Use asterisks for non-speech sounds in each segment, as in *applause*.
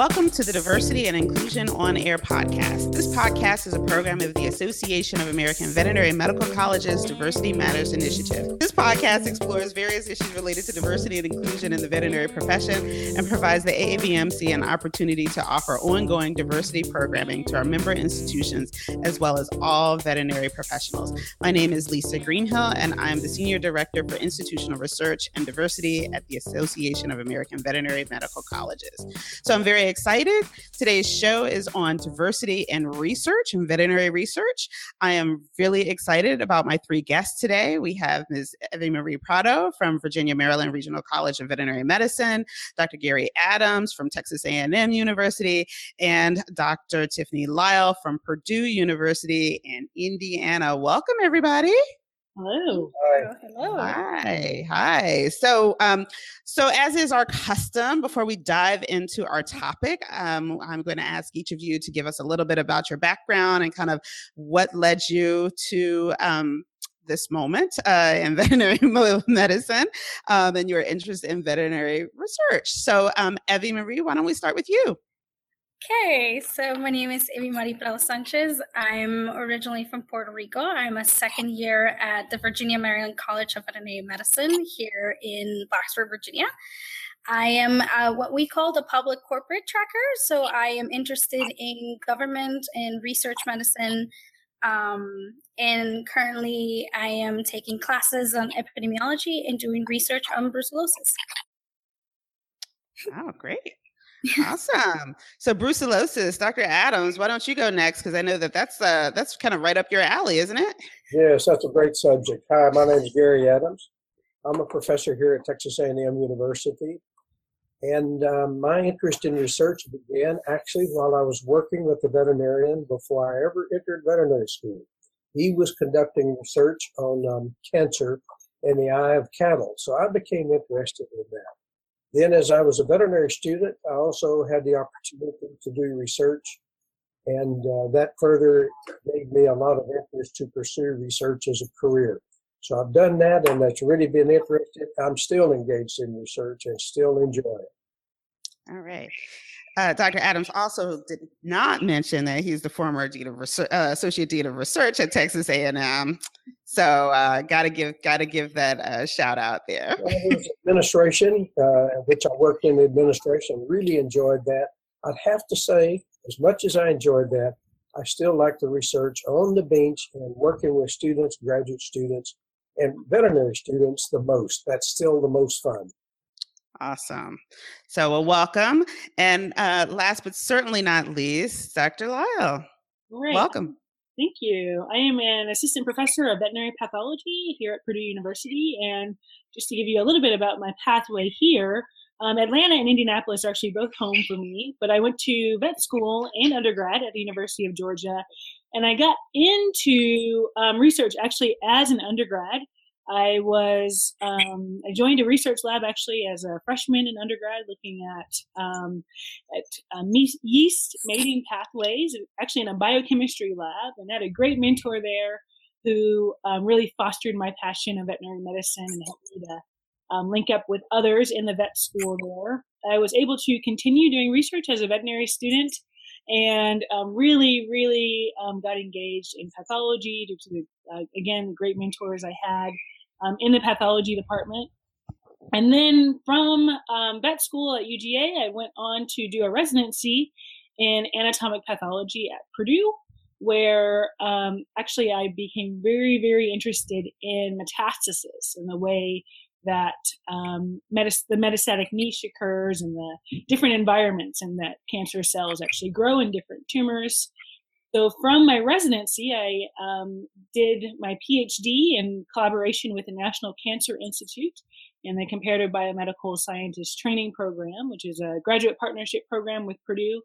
Welcome to the Diversity and Inclusion on Air podcast. This podcast is a program of the Association of American Veterinary Medical Colleges Diversity Matters Initiative. This podcast explores various issues related to diversity and inclusion in the veterinary profession and provides the AAVMC an opportunity to offer ongoing diversity programming to our member institutions as well as all veterinary professionals. My name is Lisa Greenhill, and I'm the Senior Director for Institutional Research and Diversity at the Association of American Veterinary Medical Colleges. So I'm very excited. Today's show is on diversity and research and veterinary research. I am really excited about my three guests today. We have Ms. Evie Marie Prado from Virginia Maryland Regional College of Veterinary Medicine, Dr. Gary Adams from Texas A&M University, and Dr. Tiffany Lyle from Purdue University in Indiana. Welcome, everybody. Hello. Hi. Hello. Hi. Hi. So, um, so as is our custom, before we dive into our topic, um, I'm going to ask each of you to give us a little bit about your background and kind of what led you to um, this moment uh, in *laughs* veterinary medicine um, and your interest in veterinary research. So, um, Evie Marie, why don't we start with you? Okay, so my name is Evie Maripel Sanchez. I'm originally from Puerto Rico. I'm a second year at the Virginia Maryland College of Veterinary Medicine here in Blacksburg, Virginia. I am uh, what we call the public corporate tracker. So I am interested in government and research medicine. Um, and currently, I am taking classes on epidemiology and doing research on brucellosis. Oh, great. Awesome. So brucellosis, Dr. Adams, why don't you go next? Because I know that that's uh, that's kind of right up your alley, isn't it? Yes, that's a great subject. Hi, my name is Gary Adams. I'm a professor here at Texas A&M University, and um, my interest in research began actually while I was working with a veterinarian before I ever entered veterinary school. He was conducting research on um, cancer in the eye of cattle, so I became interested in that. Then, as I was a veterinary student, I also had the opportunity to do research, and uh, that further gave me a lot of interest to pursue research as a career. So I've done that, and that's really been interested. I'm still engaged in research and still enjoy it. All right. Uh, Dr. Adams also did not mention that he's the former dean of research, uh, associate dean of research at Texas A&M. So uh, gotta give gotta give that a shout out there. well, administration, uh, which I worked in administration, really enjoyed that. I'd have to say, as much as I enjoyed that, I still like the research on the bench and working with students, graduate students, and veterinary students the most. That's still the most fun. Awesome. So, well, welcome. And uh, last but certainly not least, Dr. Lyle. Great. Welcome. Thank you. I am an assistant professor of veterinary pathology here at Purdue University. And just to give you a little bit about my pathway here, um, Atlanta and Indianapolis are actually both home for me, but I went to vet school and undergrad at the University of Georgia. And I got into um, research actually as an undergrad. I was um, I joined a research lab actually as a freshman in undergrad, looking at um, at um, yeast mating pathways, actually in a biochemistry lab, and had a great mentor there who um, really fostered my passion of veterinary medicine and helped me to um, link up with others in the vet school there. I was able to continue doing research as a veterinary student and um, really, really um, got engaged in pathology due to the, uh, again, great mentors I had um, in the pathology department. And then from um, vet school at UGA, I went on to do a residency in anatomic pathology at Purdue, where um, actually I became very, very interested in metastasis and the way that um, metas- the metastatic niche occurs and the different environments and that cancer cells actually grow in different tumors so from my residency, I um, did my PhD in collaboration with the National Cancer Institute in the Comparative Biomedical Scientist Training Program, which is a graduate partnership program with Purdue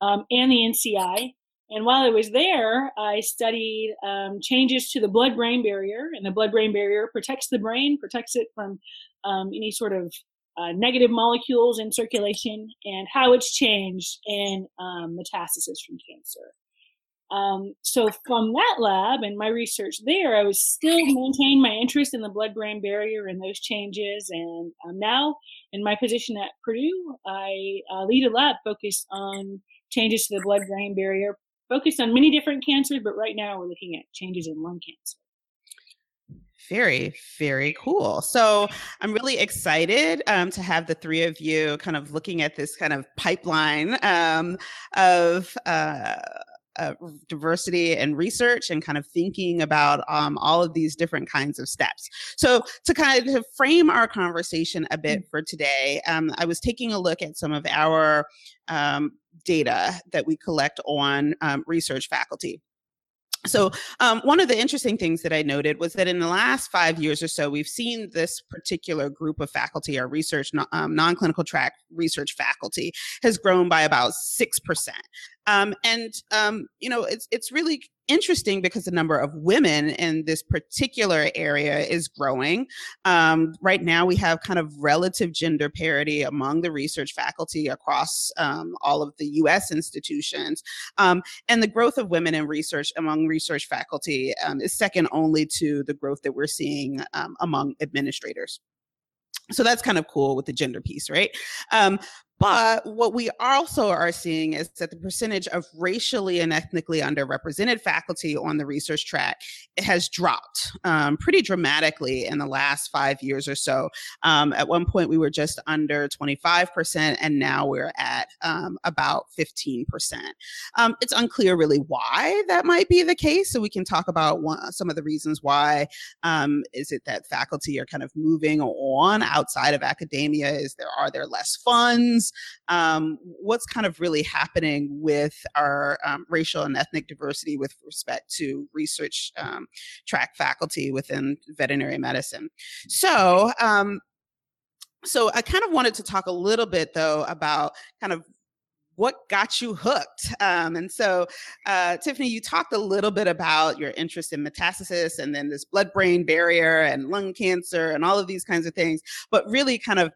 um, and the NCI. And while I was there, I studied um, changes to the blood-brain barrier, and the blood-brain barrier protects the brain, protects it from um, any sort of uh, negative molecules in circulation, and how it's changed in um, metastasis from cancer. Um, so from that lab and my research there, I was still maintaining my interest in the blood-brain barrier and those changes. And um, now, in my position at Purdue, I uh, lead a lab focused on changes to the blood-brain barrier, focused on many different cancers, but right now we're looking at changes in lung cancer. Very, very cool. So I'm really excited um, to have the three of you kind of looking at this kind of pipeline um, of. Uh, uh, diversity and research and kind of thinking about um, all of these different kinds of steps. So, to kind of frame our conversation a bit mm. for today, um, I was taking a look at some of our um, data that we collect on um, research faculty. So, um, one of the interesting things that I noted was that in the last five years or so, we've seen this particular group of faculty, our research, um, non clinical track research faculty, has grown by about 6%. Um, and um, you know, it's it's really interesting because the number of women in this particular area is growing. Um, right now, we have kind of relative gender parity among the research faculty across um, all of the U.S. institutions, um, and the growth of women in research among research faculty um, is second only to the growth that we're seeing um, among administrators so that's kind of cool with the gender piece right um, but what we also are seeing is that the percentage of racially and ethnically underrepresented faculty on the research track has dropped um, pretty dramatically in the last five years or so. Um, at one point, we were just under 25%, and now we're at um, about 15%. Um, it's unclear really why that might be the case. So we can talk about one, some of the reasons why. Um, is it that faculty are kind of moving on outside of academia? Is there are there less funds? Um, what's kind of really happening with our um, racial and ethnic diversity with respect to research um, track faculty within veterinary medicine. So, um, so I kind of wanted to talk a little bit though about kind of what got you hooked? Um, and so, uh, Tiffany, you talked a little bit about your interest in metastasis and then this blood brain barrier and lung cancer and all of these kinds of things, but really kind of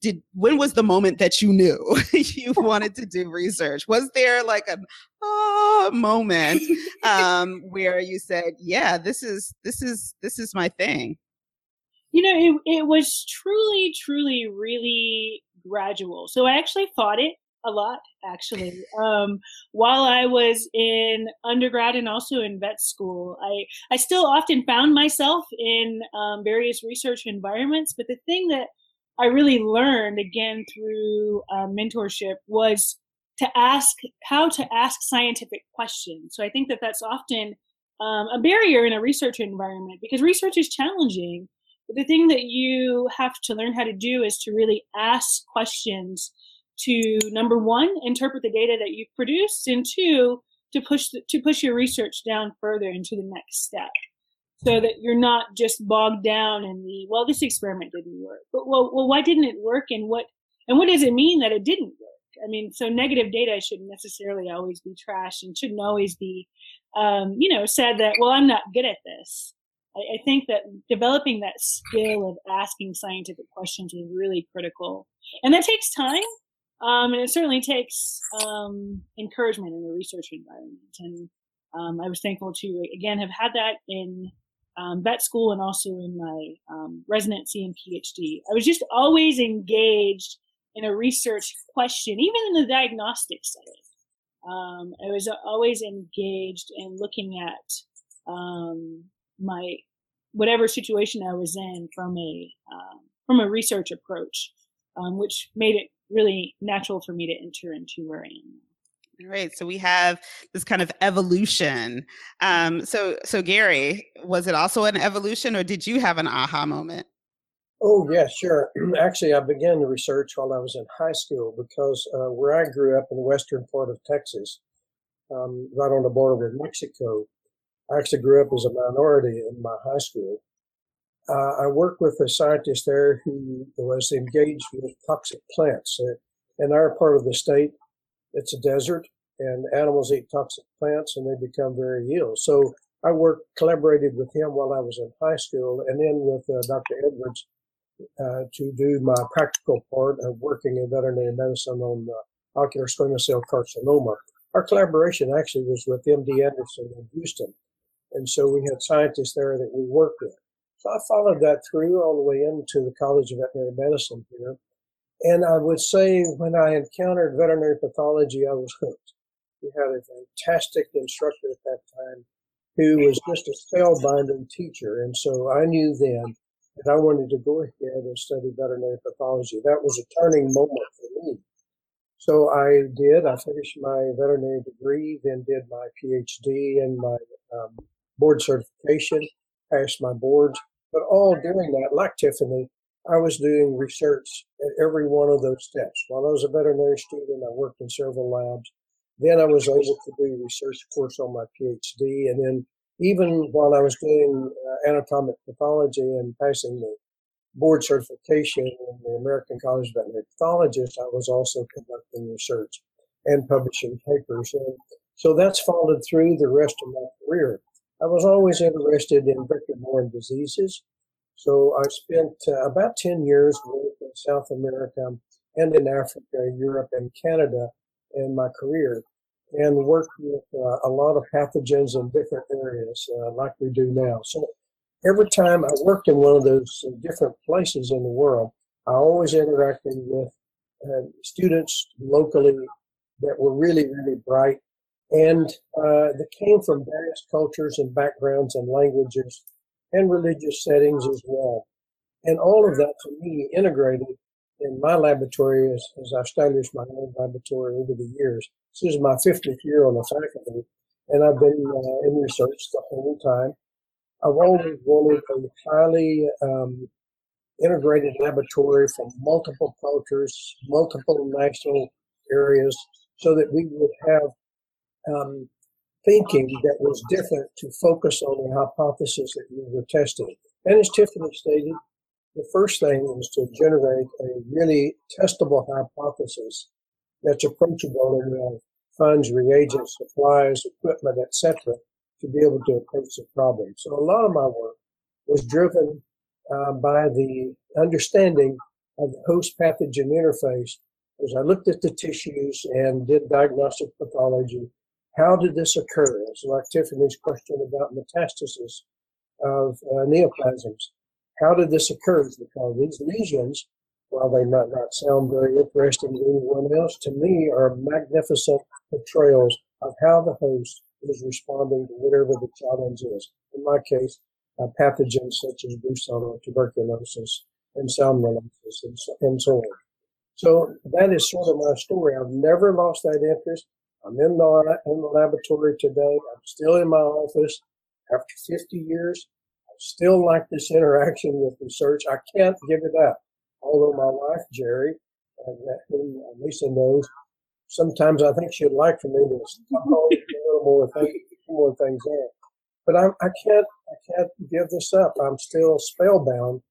did when was the moment that you knew *laughs* you wanted to do research? Was there like a oh, moment *laughs* um, where you said yeah this is this is this is my thing you know it, it was truly truly really gradual. So i actually fought it a lot actually. Um, while i was in undergrad and also in vet school i i still often found myself in um, various research environments but the thing that I really learned again through uh, mentorship was to ask how to ask scientific questions. So I think that that's often um, a barrier in a research environment because research is challenging. But the thing that you have to learn how to do is to really ask questions to number one, interpret the data that you've produced, and two, to push the, to push your research down further into the next step so that you're not just bogged down in the well this experiment didn't work but well, well why didn't it work and what and what does it mean that it didn't work? I mean so negative data shouldn't necessarily always be trash and shouldn't always be um, you know said that well i'm not good at this. I, I think that developing that skill of asking scientific questions is really critical. And that takes time um, and it certainly takes um, encouragement in a research environment. And um, I was thankful to again have had that in um, vet school and also in my um, residency and PhD. I was just always engaged in a research question, even in the diagnostic setting. Um, I was always engaged in looking at um, my whatever situation I was in from a um, from a research approach, um, which made it really natural for me to enter into where I am right. So we have this kind of evolution. Um, so, so Gary, was it also an evolution, or did you have an aha moment? Oh yeah, sure. *clears throat* Actually, I began the research while I was in high school because uh, where I grew up in the western part of Texas, um, right on the border with Mexico, I actually grew up as a minority in my high school. Uh, I worked with a scientist there who was engaged with toxic plants. Uh, in our part of the state, it's a desert and animals eat toxic plants and they become very ill. So I worked, collaborated with him while I was in high school and then with uh, Dr. Edwards uh, to do my practical part of working in veterinary medicine on uh, ocular squamous cell carcinoma. our collaboration actually was with MD Anderson in Houston. And so we had scientists there that we worked with. So I followed that through all the way into the College of Veterinary Medicine here. And I would say when I encountered veterinary pathology, I was hooked. We had a fantastic instructor at that time who was just a spellbinding teacher. And so I knew then that I wanted to go ahead and study veterinary pathology. That was a turning moment for me. So I did. I finished my veterinary degree, then did my PhD and my um, board certification, passed my boards. But all during that, like Tiffany, I was doing research at every one of those steps. While I was a veterinary student, I worked in several labs. Then I was able to do research course on my PhD. And then even while I was doing uh, anatomic pathology and passing the board certification in the American College of Veterinary Pathologists, I was also conducting research and publishing papers. And so that's followed through the rest of my career. I was always interested in vector-borne diseases. So I spent uh, about 10 years working in South America and in Africa, Europe, and Canada in my career and worked with uh, a lot of pathogens in different areas uh, like we do now. So every time I worked in one of those different places in the world, I always interacted with uh, students locally that were really, really bright and uh, that came from various cultures and backgrounds and languages and religious settings as well. And all of that to me integrated in my laboratory as, as I've established my own laboratory over the years. This is my 50th year on the faculty, and I've been uh, in research the whole time. I've always wanted a highly um, integrated laboratory from multiple cultures, multiple national areas, so that we would have um, thinking that was different to focus on the hypothesis that we were testing. And as Tiffany stated, the first thing is to generate a really testable hypothesis that's approachable have funds, reagents, supplies, equipment, etc., to be able to approach the problem. So a lot of my work was driven uh, by the understanding of the host pathogen interface as I looked at the tissues and did diagnostic pathology how did this occur? It's like Tiffany's question about metastasis of uh, neoplasms. How did this occur? Because these lesions, while they might not sound very interesting to anyone else, to me are magnificent portrayals of how the host is responding to whatever the challenge is. In my case, uh, pathogens such as Brucella, tuberculosis, and salmonellosis, and so, and so on. So that is sort of my story. I've never lost that interest. I'm in the, in the laboratory today. I'm still in my office after 50 years. Still like this interaction with research. I can't give it up. Although my wife, Jerry, and Lisa knows, sometimes I think she'd like for me to a little more things, more things in. But I, I can't, I can't give this up. I'm still spellbound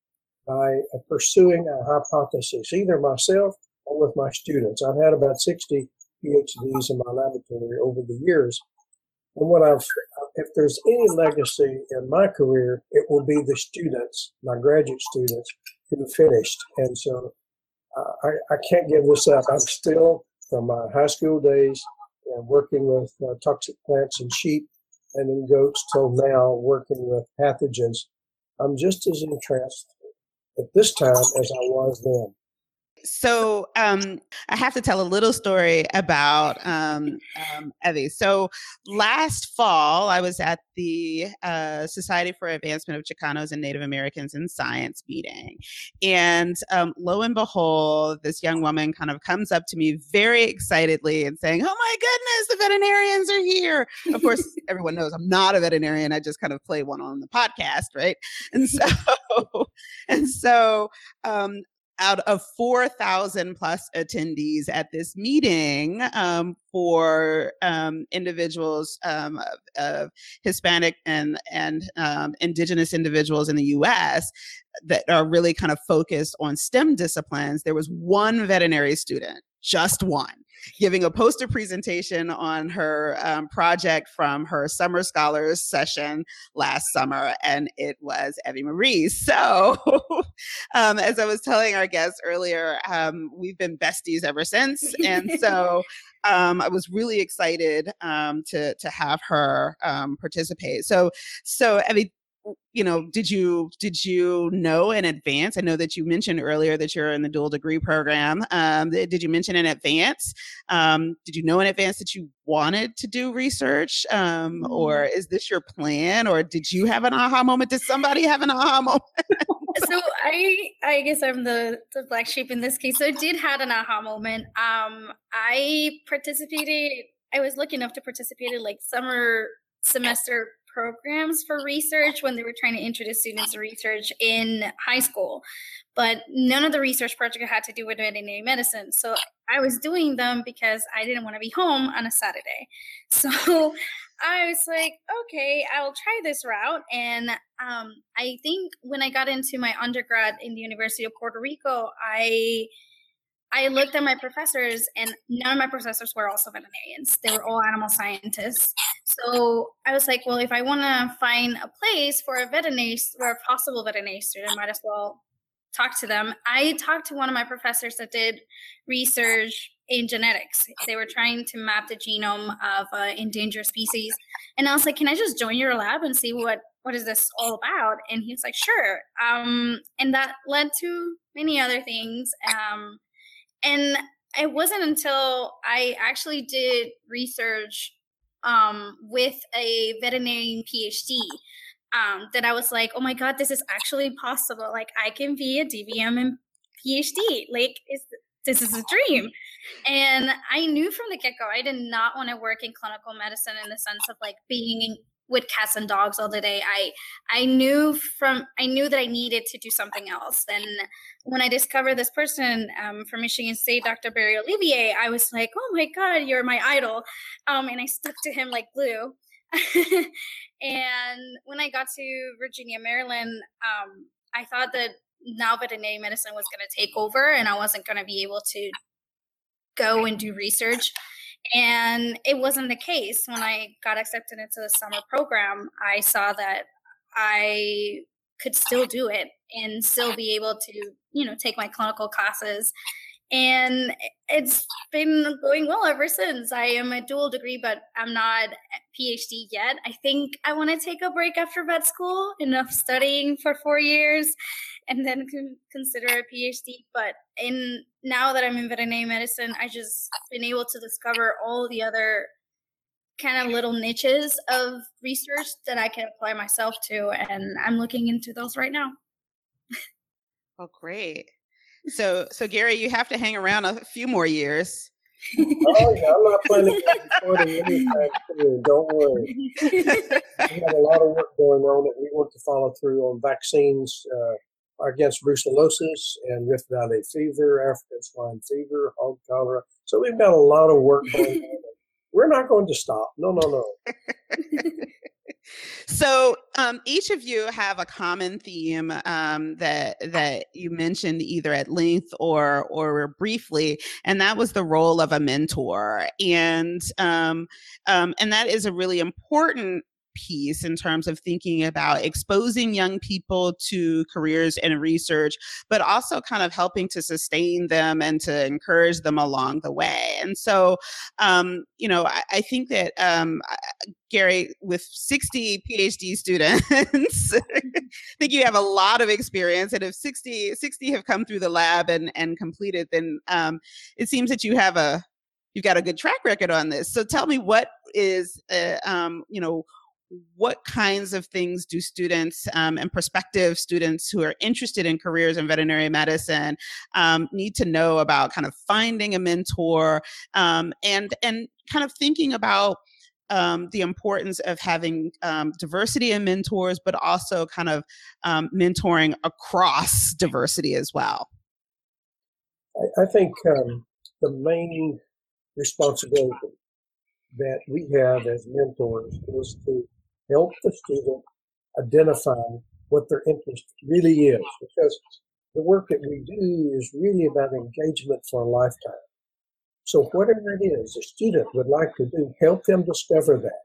by pursuing a hypothesis, either myself or with my students. I've had about 60 PhDs in my laboratory over the years. And what I've, if there's any legacy in my career, it will be the students, my graduate students who finished. And so uh, I, I can't give this up. I'm still from my high school days uh, working with uh, toxic plants and sheep and in goats till now working with pathogens. I'm just as entranced at this time as I was then. So um, I have to tell a little story about um, um, Evie. So last fall, I was at the uh, Society for Advancement of Chicanos and Native Americans in Science meeting. And um, lo and behold, this young woman kind of comes up to me very excitedly and saying, Oh my goodness, the veterinarians are here. Of course, *laughs* everyone knows I'm not a veterinarian. I just kind of play one on the podcast, right? And so, *laughs* and so um, out of 4,000 plus attendees at this meeting um, for um, individuals um, of, of, Hispanic and, and um, indigenous individuals in the US that are really kind of focused on STEM disciplines, there was one veterinary student just one, giving a poster presentation on her um, project from her summer scholars session last summer, and it was Evie Marie. *laughs* So, um, as I was telling our guests earlier, um, we've been besties ever since, and so. *laughs* Um, I was really excited um, to to have her um, participate. So, so Evie, you know did you did you know in advance? I know that you mentioned earlier that you're in the dual degree program um, did you mention in advance um, did you know in advance that you wanted to do research um, or mm-hmm. is this your plan or did you have an aha moment? Did somebody have an aha *laughs* moment? So i i guess i'm the the black sheep in this case so i did had an aha moment um i participated i was lucky enough to participate in like summer semester programs for research when they were trying to introduce students to research in high school. But none of the research project had to do with veterinary medicine. So I was doing them because I didn't want to be home on a Saturday. *laughs* So I was like, okay, I will try this route. And um, I think when I got into my undergrad in the University of Puerto Rico, I I looked at my professors, and none of my professors were also veterinarians. They were all animal scientists. So I was like, well, if I want to find a place for a veterinary, for a possible veterinary student, might as well talk to them. I talked to one of my professors that did research in genetics. They were trying to map the genome of uh, endangered species, and I was like, "Can I just join your lab and see what what is this all about?" And he was like, "Sure." Um, and that led to many other things. Um, and it wasn't until I actually did research um, with a veterinarian PhD um, that I was like, oh my God, this is actually possible. Like, I can be a DVM and PhD. Like, this is a dream. And I knew from the get go, I did not want to work in clinical medicine in the sense of like being with cats and dogs all the day i i knew from i knew that i needed to do something else. And when i discovered this person um, from michigan state dr barry olivier i was like oh my god you're my idol. Um, and i stuck to him like glue. *laughs* And when i got to virginia maryland um, i thought that now veterinary medicine was going to take over and i wasn't going to be able to go and do research and it wasn't the case. When I got accepted into the summer program, I saw that I could still do it and still be able to, you know, take my clinical classes. And it's been going well ever since. I am a dual degree, but I'm not PhD yet. I think I want to take a break after vet school, enough studying for four years and then consider a PhD. But in now that I'm in veterinary medicine, I just been able to discover all the other kind of little niches of research that I can apply myself to, and I'm looking into those right now. oh, great! So, so Gary, you have to hang around a few more years. oh yeah, I'm not planning on recording anytime soon. Don't worry. *laughs* we have a lot of work going on that we want to follow through on vaccines. Uh, against brucellosis and Rift Valley fever, African swine fever, hog cholera. So we've got a lot of work going on. *laughs* We're not going to stop. No, no, no. *laughs* so um, each of you have a common theme um, that that you mentioned either at length or or briefly, and that was the role of a mentor. And um, um and that is a really important piece in terms of thinking about exposing young people to careers and research, but also kind of helping to sustain them and to encourage them along the way. And so, um, you know, I, I think that um, Gary, with 60 PhD students, I *laughs* think you have a lot of experience. And if 60, 60 have come through the lab and, and completed, then um, it seems that you have a you've got a good track record on this. So tell me what is, uh, um, you know, what kinds of things do students um, and prospective students who are interested in careers in veterinary medicine um, need to know about kind of finding a mentor um, and and kind of thinking about um, the importance of having um, diversity in mentors, but also kind of um, mentoring across diversity as well. I, I think the main responsibility that we have as mentors is to help the student identify what their interest really is because the work that we do is really about engagement for a lifetime. So whatever it is a student would like to do, help them discover that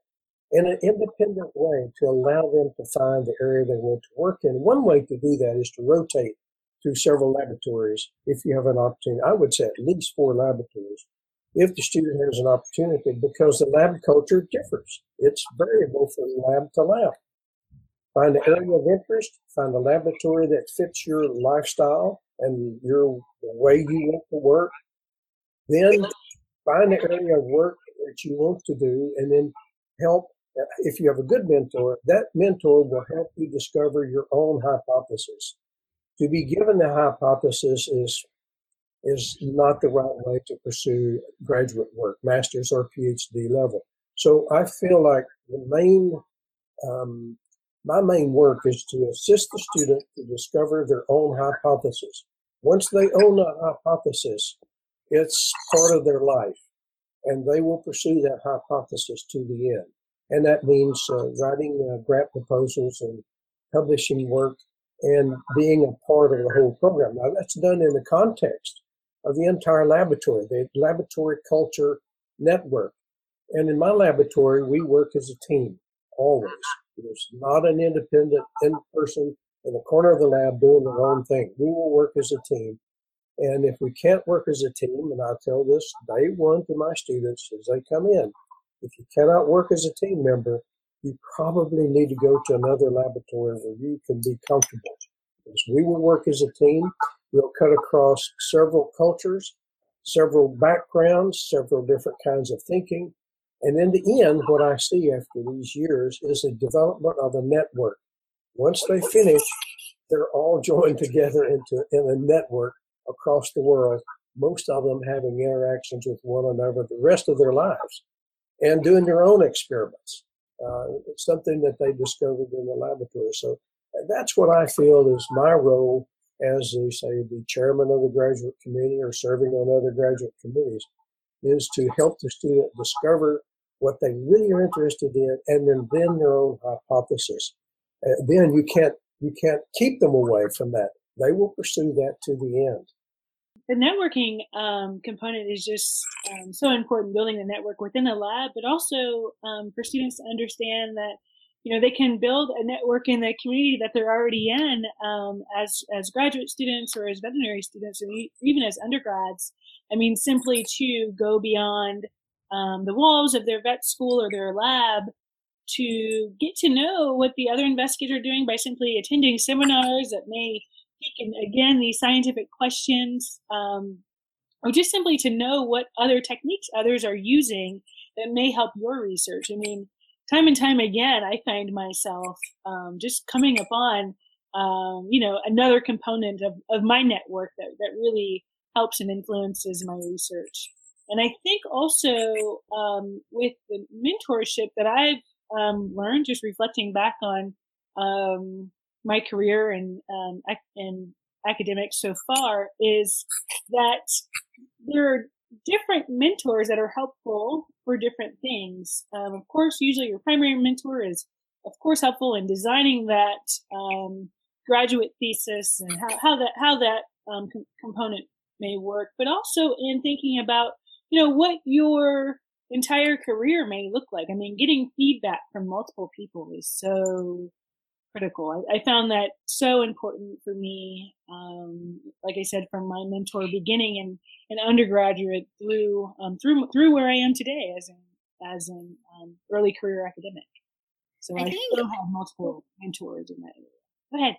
in an independent way to allow them to find the area they want to work in. One way to do that is to rotate through several laboratories if you have an opportunity. I would say at least four laboratories if the student has an opportunity because the lab culture differs. It's variable from lab to lab. Find the area of interest, find a laboratory that fits your lifestyle and your the way you want to work. Then find the area of work that you want to do and then help if you have a good mentor, that mentor will help you discover your own hypothesis. To be given the hypothesis is is not the right way to pursue graduate work, master's or PhD level. So I feel like the main, um, my main work is to assist the student to discover their own hypothesis. Once they own a hypothesis, it's part of their life, and they will pursue that hypothesis to the end. And that means uh, writing uh, grant proposals and publishing work and being a part of the whole program. Now, that's done in the context of the entire laboratory, the laboratory culture network. And in my laboratory, we work as a team, always. There's not an independent in person in the corner of the lab doing their own thing. We will work as a team. And if we can't work as a team, and I tell this day one to my students as they come in, if you cannot work as a team member, you probably need to go to another laboratory where you can be comfortable. Because we will work as a team. We'll cut across several cultures, several backgrounds, several different kinds of thinking. And in the end, what I see after these years is a development of a network. Once they finish, they're all *laughs* joined together into in a network across the world, most of them having interactions with one another the rest of their lives and doing their own experiments. Uh, it's something that they discovered in the laboratory. So that's what I feel is my role as they say the chairman of the graduate committee or serving on other graduate committees is to help the student discover what they really are interested in and then then their own hypothesis. Uh, then you can't you can't keep them away from that. They will pursue that to the end the networking um, component is just um, so important building the network within the lab but also um, for students to understand that you know they can build a network in the community that they're already in um, as as graduate students or as veterinary students or even as undergrads. I mean simply to go beyond um, the walls of their vet school or their lab to get to know what the other investigators are doing by simply attending seminars that may and again these scientific questions um, or just simply to know what other techniques others are using that may help your research. I mean time and time again i find myself um, just coming upon um, you know another component of, of my network that, that really helps and influences my research. And i think also um, with the mentorship that i've um, learned just reflecting back on um, my career and um, in academics so far is that there are different mentors that are helpful for different things. Um, of course, usually your primary mentor is, of course, helpful in designing that um, graduate thesis and how, how that how that um, com- component may work, but also in thinking about you know what your entire career may look like. I mean, getting feedback from multiple people is so critical. I, I, found that so important for me. Um, like I said, from my mentor beginning and an undergraduate through um, through through where I am today as an as an um, early career academic. So I, I think, still have multiple mentors in that area. Go ahead.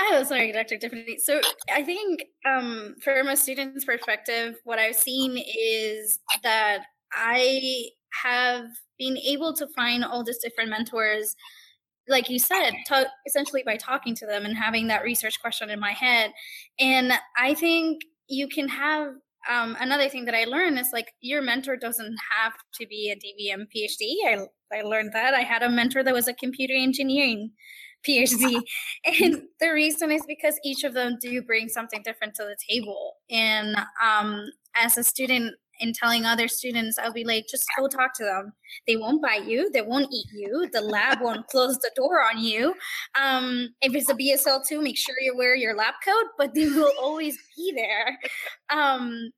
Oh, sorry, Dr. Tiffany. So I think um, from a student's perspective, what I've seen is that I have been able to find all these different mentors like you said, essentially by talking to them and having that research question in my head. And I think you can have um, another thing that I learned is like your mentor doesn't have to be a DVM PhD. I, I learned that. I had a mentor that was a computer engineering PhD. *laughs* And the reason is because each of them do bring something different to the table. And um, as a student, and telling other students, I'll be like, just go talk to them. They won't bite you. They won't eat you. The lab won't close the door on you. Um, if it's a BSL two, make sure you wear your lab coat, but they will always be there. Um,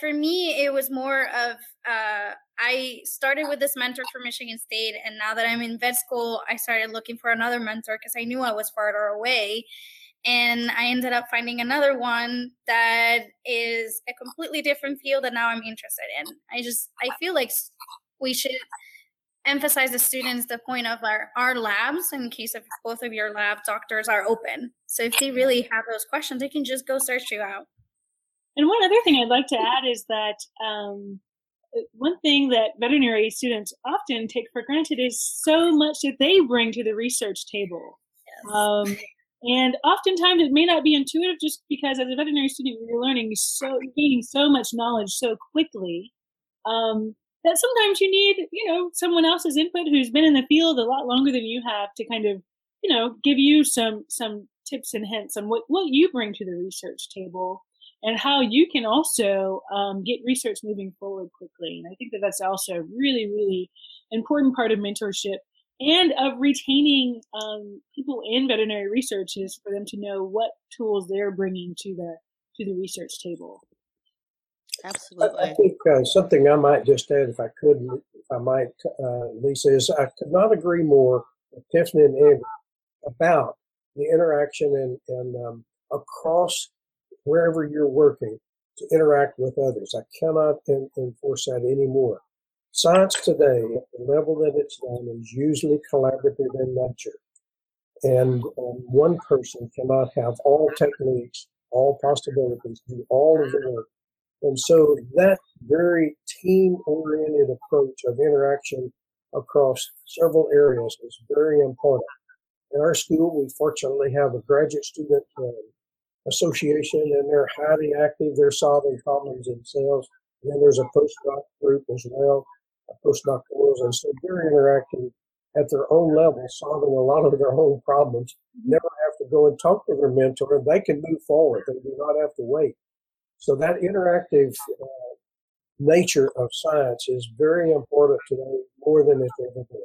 for me, it was more of uh, I started with this mentor for Michigan State, and now that I'm in vet school, I started looking for another mentor because I knew I was farther away. And I ended up finding another one that is a completely different field that now I'm interested in. I just I feel like we should emphasize the students the point of our, our labs in case of both of your lab doctors are open. So if they really have those questions, they can just go search you out. And one other thing I'd like to add is that um, one thing that veterinary students often take for granted is so much that they bring to the research table. Yes. Um, and oftentimes it may not be intuitive just because as a veterinary student, you're learning so, gaining so much knowledge so quickly um, that sometimes you need, you know, someone else's input who's been in the field a lot longer than you have to kind of, you know, give you some, some tips and hints on what, what you bring to the research table and how you can also um, get research moving forward quickly. And I think that that's also a really, really important part of mentorship and of retaining um, people in veterinary research is for them to know what tools they're bringing to the to the research table. Absolutely. I, I think uh, something I might just add, if I could, if I might, uh, Lisa, is I could not agree more with Tiffany and Andrew about the interaction and, and um, across wherever you're working to interact with others. I cannot in, enforce that anymore. Science today, at the level that it's done, is usually collaborative in nature. And um, one person cannot have all techniques, all possibilities, do all of the work. And so that very team oriented approach of interaction across several areas is very important. In our school, we fortunately have a graduate student uh, association and they're highly active. They're solving problems themselves. And then there's a postdoc group as well, postdoctorals. And so they're interacting at their own level, solving a lot of their own problems. Never have to go and talk to their mentor and they can move forward. They do not have to wait. So that interactive uh, nature of science is very important today more than it's ever been.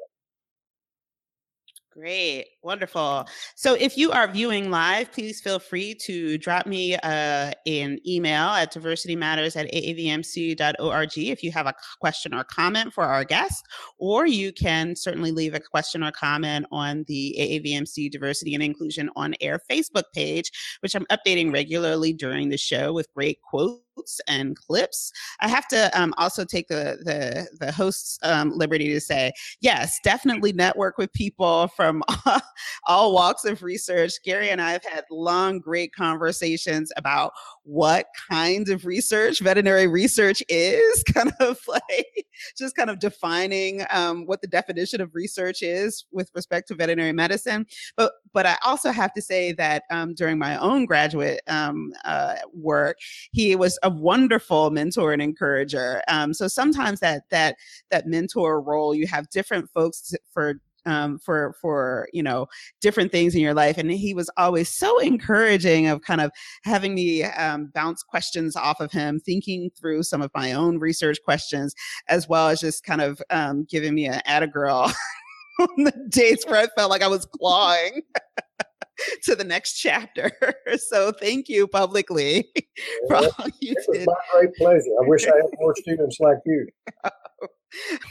Great, wonderful. So, if you are viewing live, please feel free to drop me uh, an email at diversitymatters at aavmc.org if you have a question or comment for our guest, or you can certainly leave a question or comment on the AAVMC Diversity and Inclusion on Air Facebook page, which I'm updating regularly during the show with great quotes and clips. I have to um, also take the the the host's um, liberty to say yes, definitely network with people from *laughs* all walks of research. Gary and I have had long, great conversations about what kinds of research veterinary research is, *laughs* kind of like just kind of defining um, what the definition of research is with respect to veterinary medicine. But but I also have to say that um, during my own graduate um, uh, work, he was wonderful mentor and encourager. Um, so sometimes that that that mentor role, you have different folks for um, for for you know different things in your life and he was always so encouraging of kind of having me um, bounce questions off of him thinking through some of my own research questions as well as just kind of um, giving me an atta girl *laughs* on the days where i felt like i was clawing *laughs* *laughs* to the next chapter. *laughs* So thank you publicly *laughs* for all you it did. was my great pleasure. I wish I had more students like you.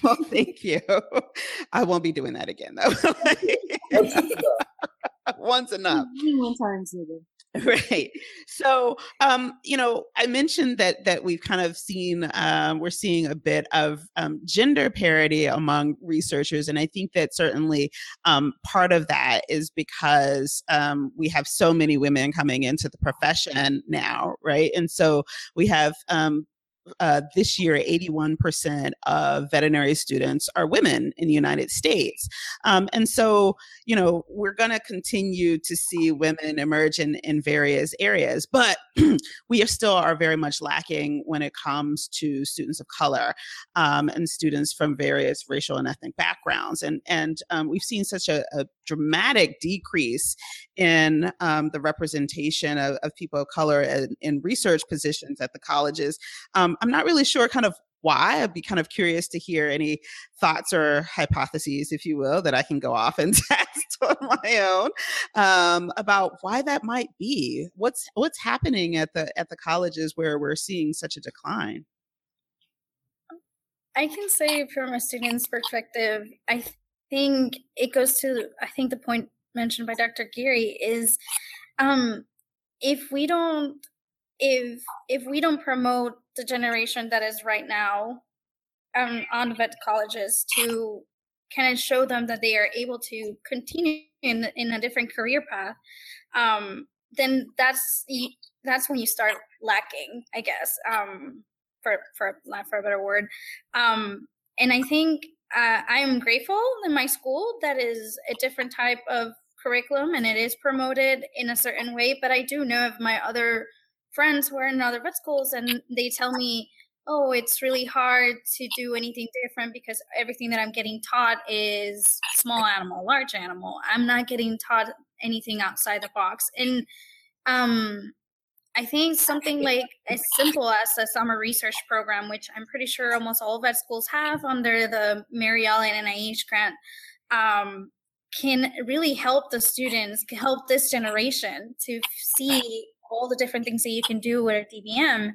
well, thank you. I won't be doing that again though. Once enough. Once enough. One time, *laughs* right. So um you know i mentioned that that we've kind of seen um we're seeing a bit of um, gender parity among researchers and i think that certainly um part of that is because um we have so many women coming into the profession now right? And so we have um uh, this year, 81% of veterinary students are women in the United States. Um, and so, you know, we're going to continue to see women emerge in, in various areas, but *clears throat* we are still are very much lacking when it comes to students of color um, and students from various racial and ethnic backgrounds. And, and um, we've seen such a, a dramatic decrease in um, the representation of, of, people of color in, in research positions at the colleges. Um, I'm not really sure kind of why. I'd be kind of curious to hear any thoughts or hypotheses, if you will, that I can go off and *laughs* test on my own um, about why that might be. What's what's happening at the at the colleges where we're seeing such a decline? I can say from a student's perspective, I think it goes to I think the point mentioned by Dr. Geary is um, if we don't if if we don't promote the generation that is right now um, on vet colleges to kind of show them that they are able to continue in in a different career path, um, then that's that's when you start lacking, I guess, um, for for for a better word. Um, and I think uh, I am grateful in my school that is a different type of curriculum and it is promoted in a certain way. But I do know of my other friends who are in other vet schools and they tell me, oh, it's really hard to do anything different because everything that I'm getting taught is small animal, large animal. I'm not getting taught anything outside the box. And um, I think something like as simple as a summer research program, which I'm pretty sure almost all vet schools have under the Merial and NIH grant, um, can really help the students, help this generation to see all the different things that you can do with a DVM.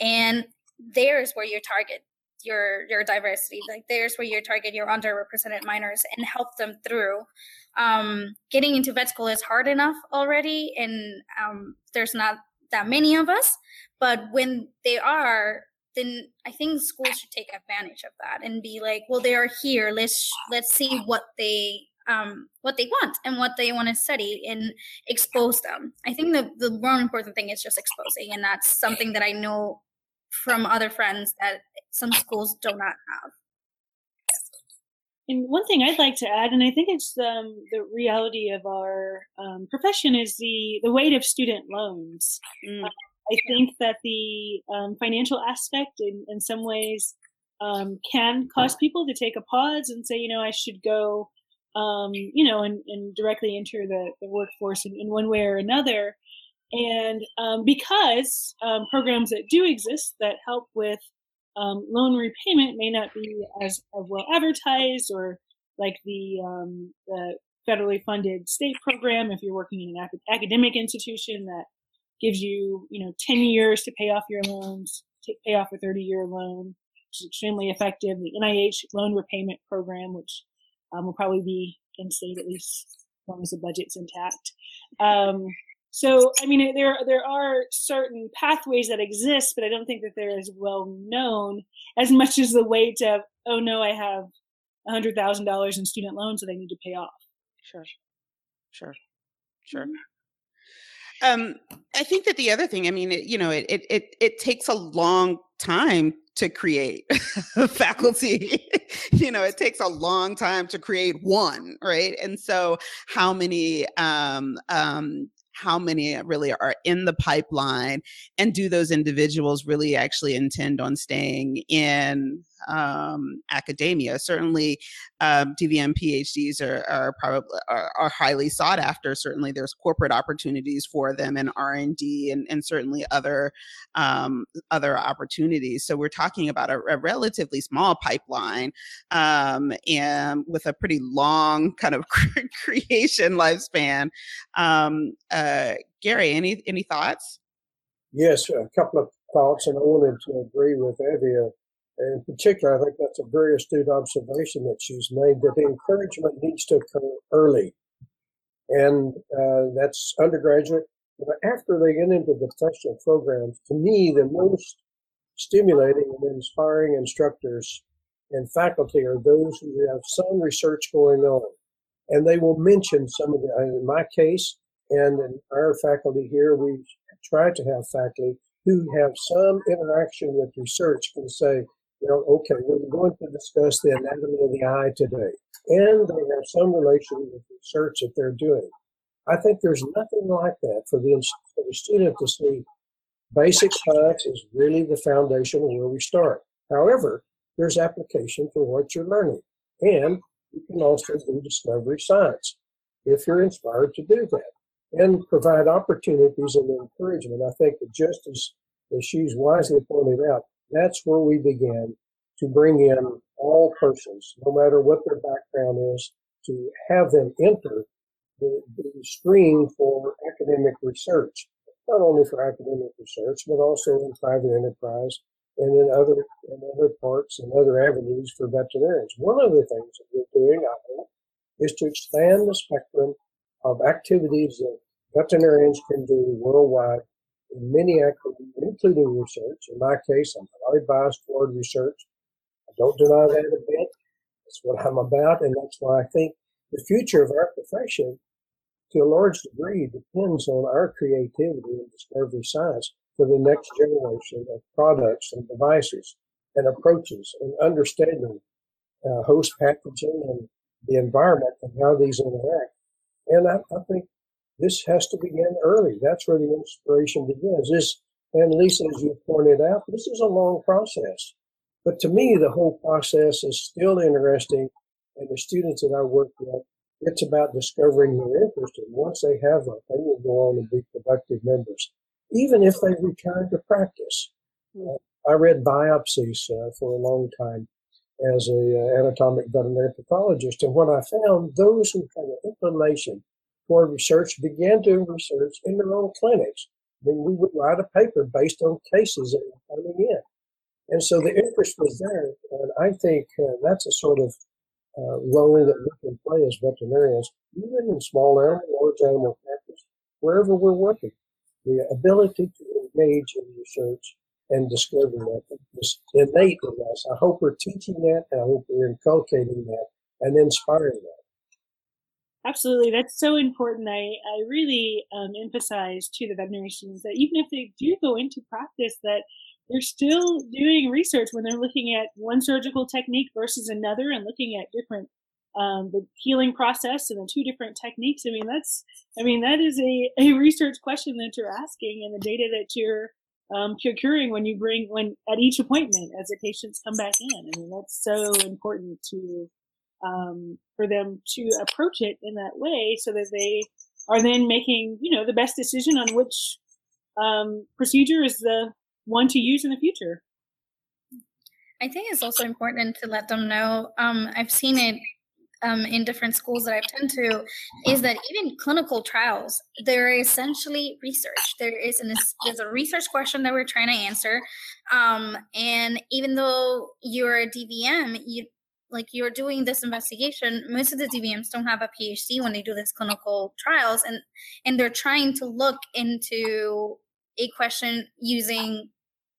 And there's where you target your your diversity. Like there's where you target your underrepresented minors and help them through. Um, getting into vet school is hard enough already, and um, there's not that many of us. But when they are, then I think schools should take advantage of that and be like, well, they are here. Let's let's see what they um, what they want and what they want to study and expose them. I think the the more important thing is just exposing, and that's something that I know from other friends that some schools do not have. And one thing I'd like to add, and I think it's um, the reality of our um, profession, is the the weight of student loans. Mm. Uh, I think that the um, financial aspect, in, in some ways, um, can cause people to take a pause and say, you know, I should go um, you know, and, and directly enter the, the workforce in, in one way or another. And um, because um, programs that do exist that help with um, loan repayment may not be as, as well advertised or like the, um, the federally funded state program if you're working in an academic institution that gives you, you know, 10 years to pay off your loans, to pay off a 30 year loan, which is extremely effective. The NIH loan repayment program, which um, will probably be in state at least as long as the budget's intact. Um, so, I mean, there there are certain pathways that exist, but I don't think that they're as well known as much as the weight of, oh no, I have a hundred thousand dollars in student loans that I need to pay off. Sure, sure, sure. Mm-hmm. Um, I think that the other thing, I mean, it, you know, it, it it it takes a long time to create *laughs* faculty. you know, it takes a long time to create one, right? And so, how many um, um, how many really are in the pipeline and do those individuals really actually intend on staying in um, academia. Certainly um, dvm phds are, are probably are, are, highly sought after. Certainly there's corporate opportunities for them in r&d and, and certainly other um, other opportunities. So we're talking about a, a relatively small pipeline um, and with a pretty long kind of *laughs* creation lifespan. Um, uh, gary any any thoughts? Yes a couple of thoughts and i wanted to agree with evia in particular, I think that's a very astute observation that she's made that encouragement needs to occur early. And uh, that's undergraduate. But after they get into the professional programs, to me, the most stimulating and inspiring instructors and faculty are those who have some research going on. And they will mention some of the, in my case, and in our faculty here, we try to have faculty who have some interaction with research can say, you know, okay, we're going to discuss the anatomy of the eye today. And they have some relation with the research that they're doing. I think there's nothing like that for the, for the student to see basic science is really the foundation where we start. However, there's application for what you're learning. And you can also do discovery science if you're inspired to do that and provide opportunities and encouragement. I think that just as, as she's wisely pointed out, that's where we began to bring in all persons, no matter what their background is, to have them enter the, the stream for academic research, not only for academic research, but also in private enterprise and in other in other parts and other avenues for veterinarians. One of the things that we're doing, I hope, is to expand the spectrum of activities that veterinarians can do worldwide in many activities, including research. In my case, I'm highly biased toward research. I don't deny that a bit. That's what I'm about, and that's why I think the future of our profession, to a large degree, depends on our creativity and discovery science for the next generation of products and devices and approaches and understanding uh, host pathogen and the environment and how these interact. And I, I, think this has to begin early. That's where the inspiration begins. This, and Lisa, as you pointed out, this is a long process. But to me, the whole process is still interesting. And the students that I work with, it's about discovering their interest. And once they have that, they will go on and be productive members even if they return to practice. Uh, I read biopsies uh, for a long time as a uh, anatomic veterinary pathologist, and what I found, those who had an inclination toward research began to research in their own clinics. Mean, we would write a paper based on cases that were coming in. And so the interest was there, and I think uh, that's a sort of uh, role that we can play as veterinarians, even in small animal, large animal practice, wherever we're working the ability to engage in research and discover that is innate in us. I hope we're teaching that. I hope we're inculcating that and inspiring that. Absolutely, that's so important. I I really um, emphasize to the veterinary students that even if they do go into practice, that they're still doing research when they're looking at one surgical technique versus another and looking at different um, the healing process and the two different techniques. I mean, that's, I mean, that is a, a research question that you're asking and the data that you're um, procuring when you bring, when at each appointment as the patients come back in. I mean, that's so important to, um, for them to approach it in that way so that they are then making, you know, the best decision on which um, procedure is the one to use in the future. I think it's also important to let them know. Um, I've seen it um, in different schools that I've tend to is that even clinical trials, they're essentially research. There is an there's a research question that we're trying to answer, um, and even though you're a DVM, you like you're doing this investigation. Most of the DVMs don't have a PhD when they do this clinical trials, and and they're trying to look into a question using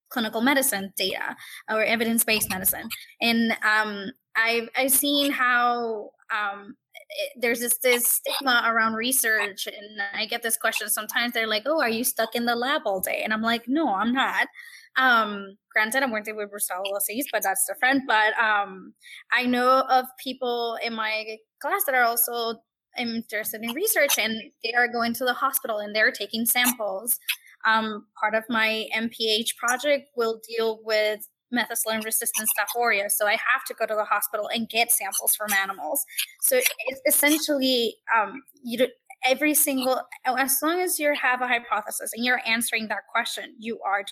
clinical medicine data or evidence-based medicine and um, I've I've seen how um, it, there's this this stigma around research, and I get this question sometimes. They're like, "Oh, are you stuck in the lab all day?" And I'm like, "No, I'm not." Um, granted, I'm working with brucellosis, but that's different. But um, I know of people in my class that are also interested in research, and they are going to the hospital and they're taking samples. Um, part of my MPH project will deal with methicillin resistant staph. So I have to go to the hospital and get samples from animals. So it's essentially, um, you every single, as long as you have a hypothesis and you're answering that question, you are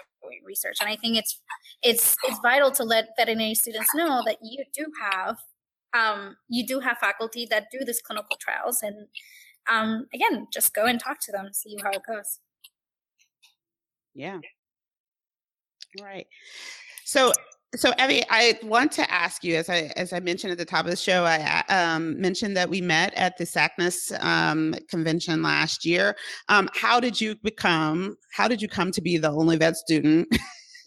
research. And I think it's, it's, it's vital to let veterinary students know that you do have, um, you do have faculty that do this clinical trials. And um, again, just go and talk to them, see how it goes. Yeah. All right. So so Evie, I want to ask you, as I as I mentioned at the top of the show, I um, mentioned that we met at the SACNAS um, convention last year. Um, how did you become? How did you come to be the only vet student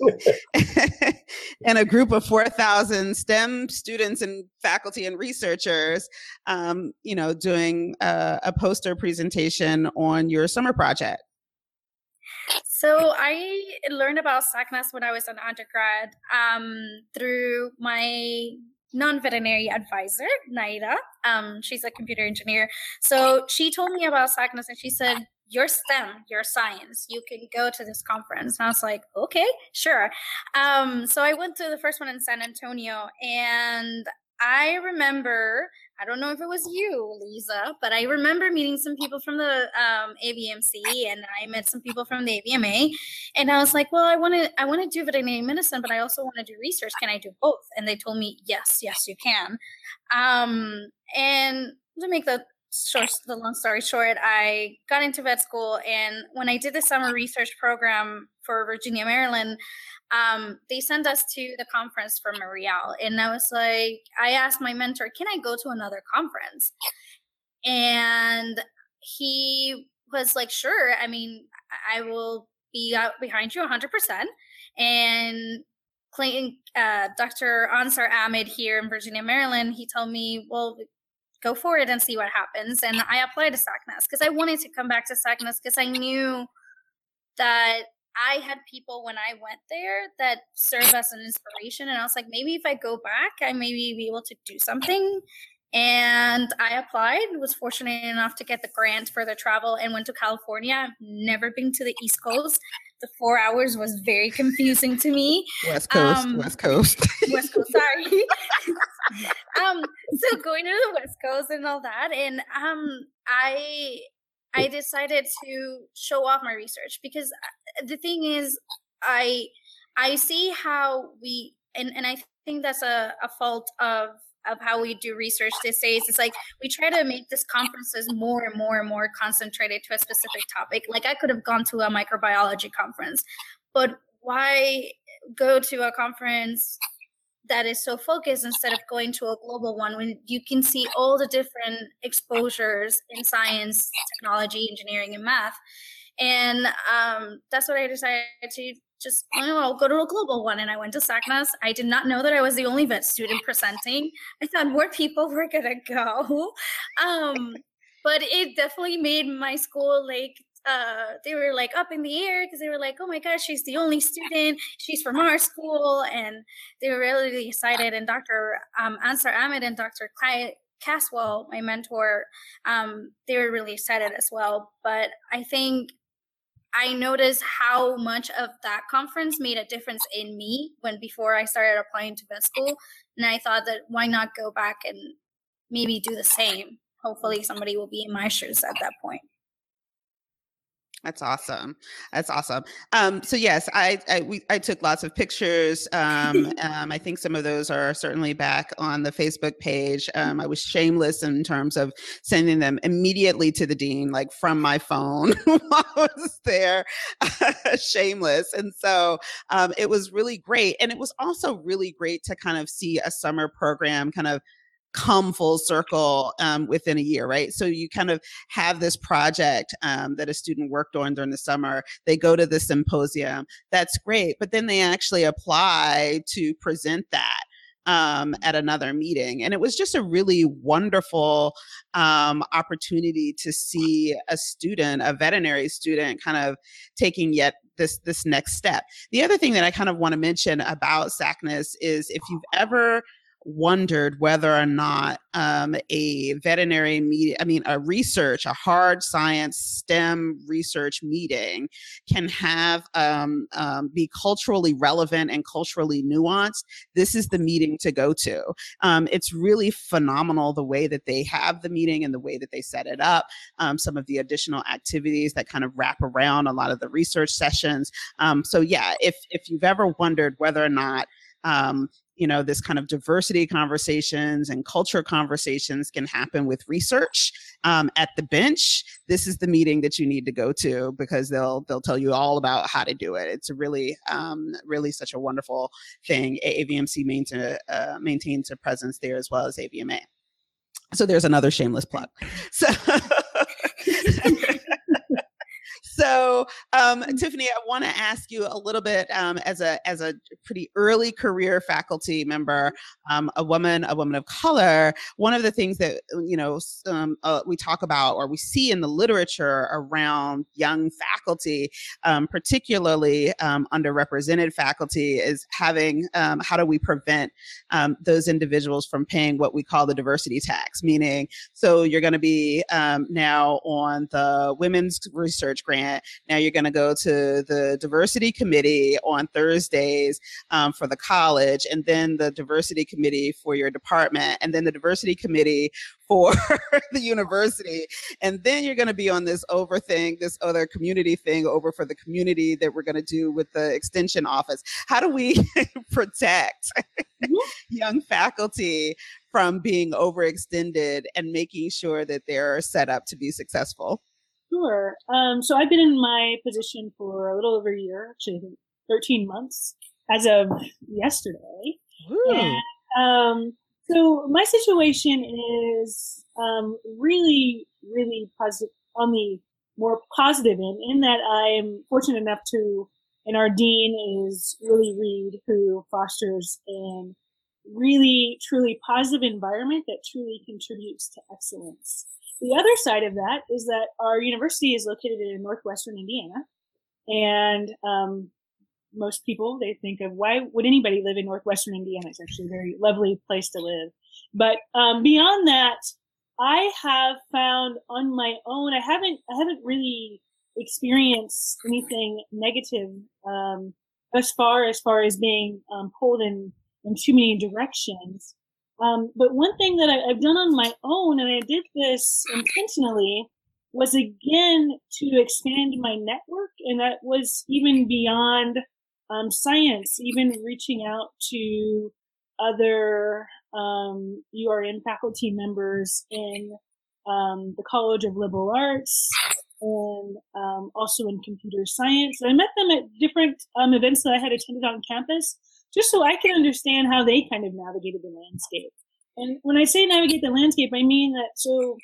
*laughs* in a group of four thousand STEM students and faculty and researchers? Um, you know, doing a, a poster presentation on your summer project. So I learned about SACNAS when I was an undergrad um, through my non-veterinary advisor, Naida. Um, she's a computer engineer. So she told me about SACNAS and she said, you're STEM, you're science. You can go to this conference. And I was like, okay, sure. Um, so I went to the first one in San Antonio and I remember I don't know if it was you, Lisa, but I remember meeting some people from the um, AVMC, and I met some people from the AVMA, and I was like, "Well, I want to, I want to do veterinary medicine, but I also want to do research. Can I do both?" And they told me, "Yes, yes, you can." Um, and to make the short, the long story short, I got into vet school, and when I did the summer research program for Virginia, Maryland, um, they sent us to the conference for Merial. And I was like, I asked my mentor, can I go to another conference? And he was like, sure. I mean, I will be out behind you 100%. And Clayton, uh, Dr. Ansar Ahmed here in Virginia, Maryland, he told me, well, go for it and see what happens. And I applied to SACNAS because I wanted to come back to SACNAS because I knew that I had people when I went there that serve as an inspiration. And I was like, maybe if I go back, I maybe be able to do something. And I applied, was fortunate enough to get the grant for the travel and went to California. I've never been to the East Coast. The four hours was very confusing to me. West Coast, um, West Coast. West Coast, sorry. *laughs* *laughs* um, so going to the West Coast and all that. And um I I decided to show off my research because uh, the thing is, I I see how we and and I think that's a, a fault of of how we do research these days. It's like we try to make these conferences more and more and more concentrated to a specific topic. Like I could have gone to a microbiology conference, but why go to a conference that is so focused instead of going to a global one when you can see all the different exposures in science, technology, engineering, and math. And um, that's what I decided to just, you know, I'll go to a global one. And I went to SACNAS. I did not know that I was the only vet student presenting. I thought more people *laughs* were going to go. Um, but it definitely made my school like uh, they were like up in the air because they were like, oh my gosh, she's the only student. She's from our school. And they were really excited. And Dr. Um, Ansar Ahmed and Dr. Clyde Caswell, my mentor, um, they were really excited as well. But I think I noticed how much of that conference made a difference in me when before I started applying to vet school. And I thought that why not go back and maybe do the same? Hopefully, somebody will be in my shoes at that point. That's awesome. That's awesome. Um, so yes, I I, we, I took lots of pictures. Um, *laughs* um, I think some of those are certainly back on the Facebook page. Um, I was shameless in terms of sending them immediately to the dean, like from my phone *laughs* while I was there. *laughs* shameless, and so um, it was really great. And it was also really great to kind of see a summer program kind of come full circle um, within a year, right? So you kind of have this project um, that a student worked on during the summer. They go to the symposium. That's great. But then they actually apply to present that um, at another meeting. And it was just a really wonderful um, opportunity to see a student, a veterinary student, kind of taking yet this this next step. The other thing that I kind of want to mention about SACNAS is if you've ever wondered whether or not um, a veterinary meeting, I mean, a research, a hard science STEM research meeting can have um, um, be culturally relevant and culturally nuanced. This is the meeting to go to. Um, it's really phenomenal the way that they have the meeting and the way that they set it up. Um, some of the additional activities that kind of wrap around a lot of the research sessions. Um, so yeah, if if you've ever wondered whether or not um, you know this kind of diversity conversations and culture conversations can happen with research um, at the bench this is the meeting that you need to go to because they'll they'll tell you all about how to do it. It's really um, really such a wonderful thing. Avmc maintain, uh, maintains a presence there as well as avma so there's another shameless plug. So *laughs* so um, mm-hmm. tiffany i want to ask you a little bit um, as a as a pretty early career faculty member um, a woman a woman of color one of the things that you know um, uh, we talk about or we see in the literature around young faculty um, particularly um, underrepresented faculty is having how do we prevent those individuals from paying what we call the diversity tax meaning so you're going to be now on the women's research grant grant. Now you're going to go to the diversity committee on Thursdays um, for the college, and then the diversity committee for your department, and then the diversity committee *laughs* for the university. And then you're going to be on this over thing, this other community thing over for the community that we're going to do with the extension office. How do we *laughs* protect *laughs* young faculty from being overextended and making sure that they're set up to be successful? Sure. Um, so I've been in my position for a little over a year, actually, 13 months as of yesterday. And, um, so my situation is um, really, really positive on the more positive end, in that I'm fortunate enough to, and our dean is Willie Reed, who fosters an really, truly positive environment that truly contributes to excellence. The other side of that is that our university is located in northwestern Indiana, and um, most people they think of why would anybody live in northwestern Indiana? It's actually a very lovely place to live. But um, beyond that, I have found on my own, I haven't, I haven't really experienced anything negative um, as far as far as being um, pulled in in too many directions. Um, but one thing that I, have done on my own, and I did this intentionally, was again to expand my network, and that was even beyond um, science, even reaching out to other um, URM faculty members in um, the College of Liberal Arts and um, also in computer science. I met them at different um, events that I had attended on campus just so I can understand how they kind of navigated the landscape. And when I say navigate the landscape, I mean that so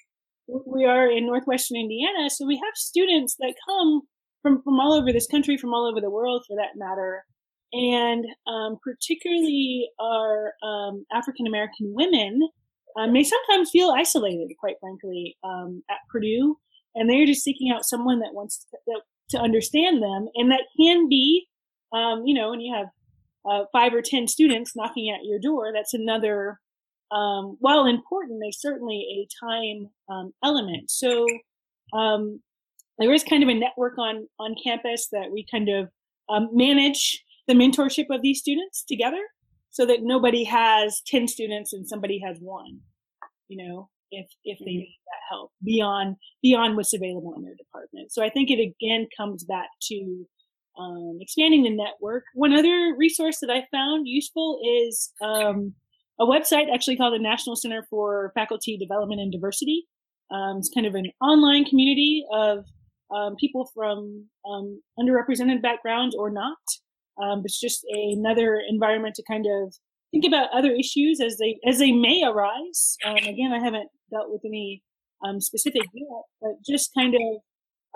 we are in Northwestern Indiana, so we have students that come from, from all over this country, from all over the world for that matter, and um, particularly our um, African American women um, may sometimes feel isolated, quite frankly, um, at Purdue, and they're just seeking out someone that wants to, that, to understand them, and that can be, um, you know, when you have uh, five or ten students knocking at your door, that's another. Um, while important, there's certainly a time element. So there is kind of a network on on campus that we kind of manage the mentorship of these students together so that nobody has 10 students and somebody has one you know if if they mm-hmm. need that help beyond beyond what's available in their department so i think it again comes back to um, expanding the network. One other resource that i found useful is um, a website actually called the national center for faculty development and diversity. Um, it's kind of an online community of um, people from um, underrepresented backgrounds or not. Um, it's just another environment to kind of think about other issues as they as they may arise. Again, I haven't dealt with any specific yet, but just kind of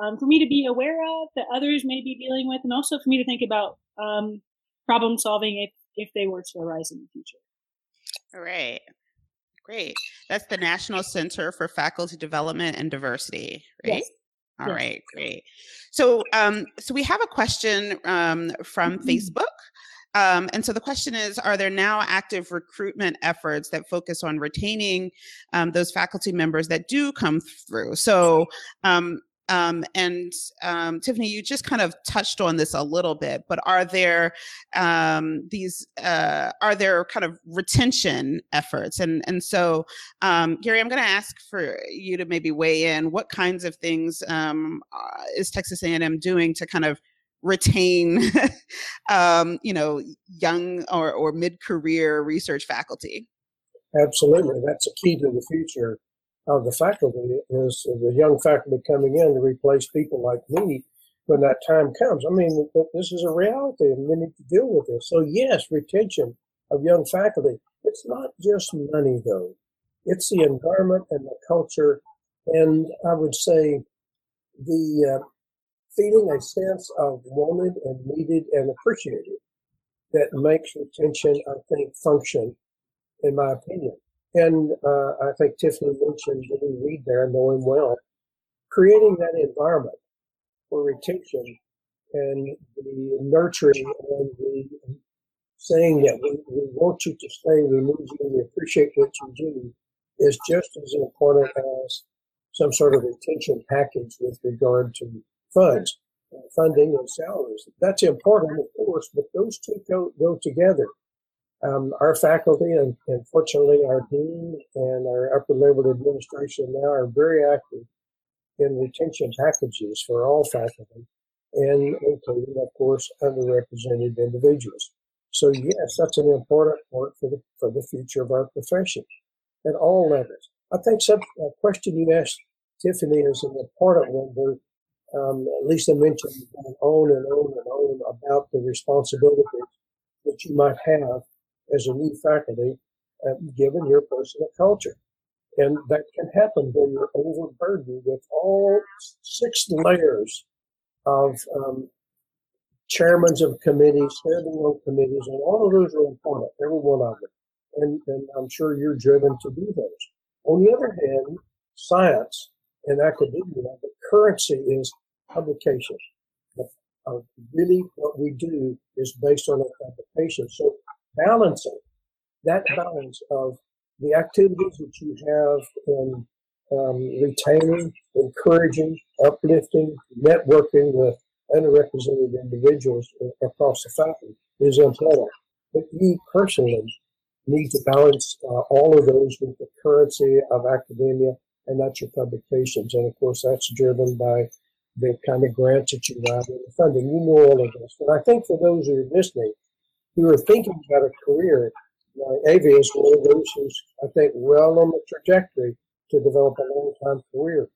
um, for me to be aware of that others may be dealing with, and also for me to think about um, problem solving if if they were to arise in the future. All right. Great. That's the National Center for Faculty Development and Diversity, right? Yes. All yes. right, great. So, um, so we have a question um, from mm-hmm. Facebook. Um, and so the question is Are there now active recruitment efforts that focus on retaining um, those faculty members that do come through? So, um, um, and um, Tiffany, you just kind of touched on this a little bit, but are there um, these uh, are there kind of retention efforts? And and so, um, Gary, I'm going to ask for you to maybe weigh in. What kinds of things um, uh, is Texas A&M doing to kind of retain, *laughs* um, you know, young or, or mid-career research faculty? Absolutely, that's a key to the future of the faculty is the young faculty coming in to replace people like me when that time comes. I mean, this is a reality and we need to deal with this. So yes, retention of young faculty. It's not just money though. It's the environment and the culture. And I would say the uh, feeling a sense of wanted and needed and appreciated that makes retention, I think, function, in my opinion. And uh, I think Tiffany mentioned Willie Reed there, know him well, creating that environment for retention and the nurturing and the saying that we, we want you to stay, we need you, we appreciate what you do is just as important as some sort of retention package with regard to funds, funding and salaries. That's important, of course, but those two go, go together. Um, our faculty and, and fortunately our dean and our upper level administration now are very active in retention packages for all faculty and including, of course, underrepresented individuals. So yes, that's an important part for the, for the future of our profession at all levels. I think some question you asked Tiffany is an important one where um, Lisa mentioned on and on and on about the responsibilities that you might have as a new faculty, uh, given your personal culture. And that can happen when you're overburdened with all six layers of um, chairmen of committees, standing on committees, and all of those are important, every one of them. And, and I'm sure you're driven to do those. On the other hand, science and academia, the currency is publication. Uh, really, what we do is based on our publication. So balancing that balance of the activities that you have in um, retaining, encouraging, uplifting, networking with underrepresented individuals across the faculty is important. But you personally need to balance uh, all of those with the currency of academia, and that's your publications. And of course, that's driven by the kind of grants that you write and the funding. You know all of this. But I think for those who are listening, who are thinking about a career, like Avi is one of those who's, I think, well on the trajectory to develop a long time career.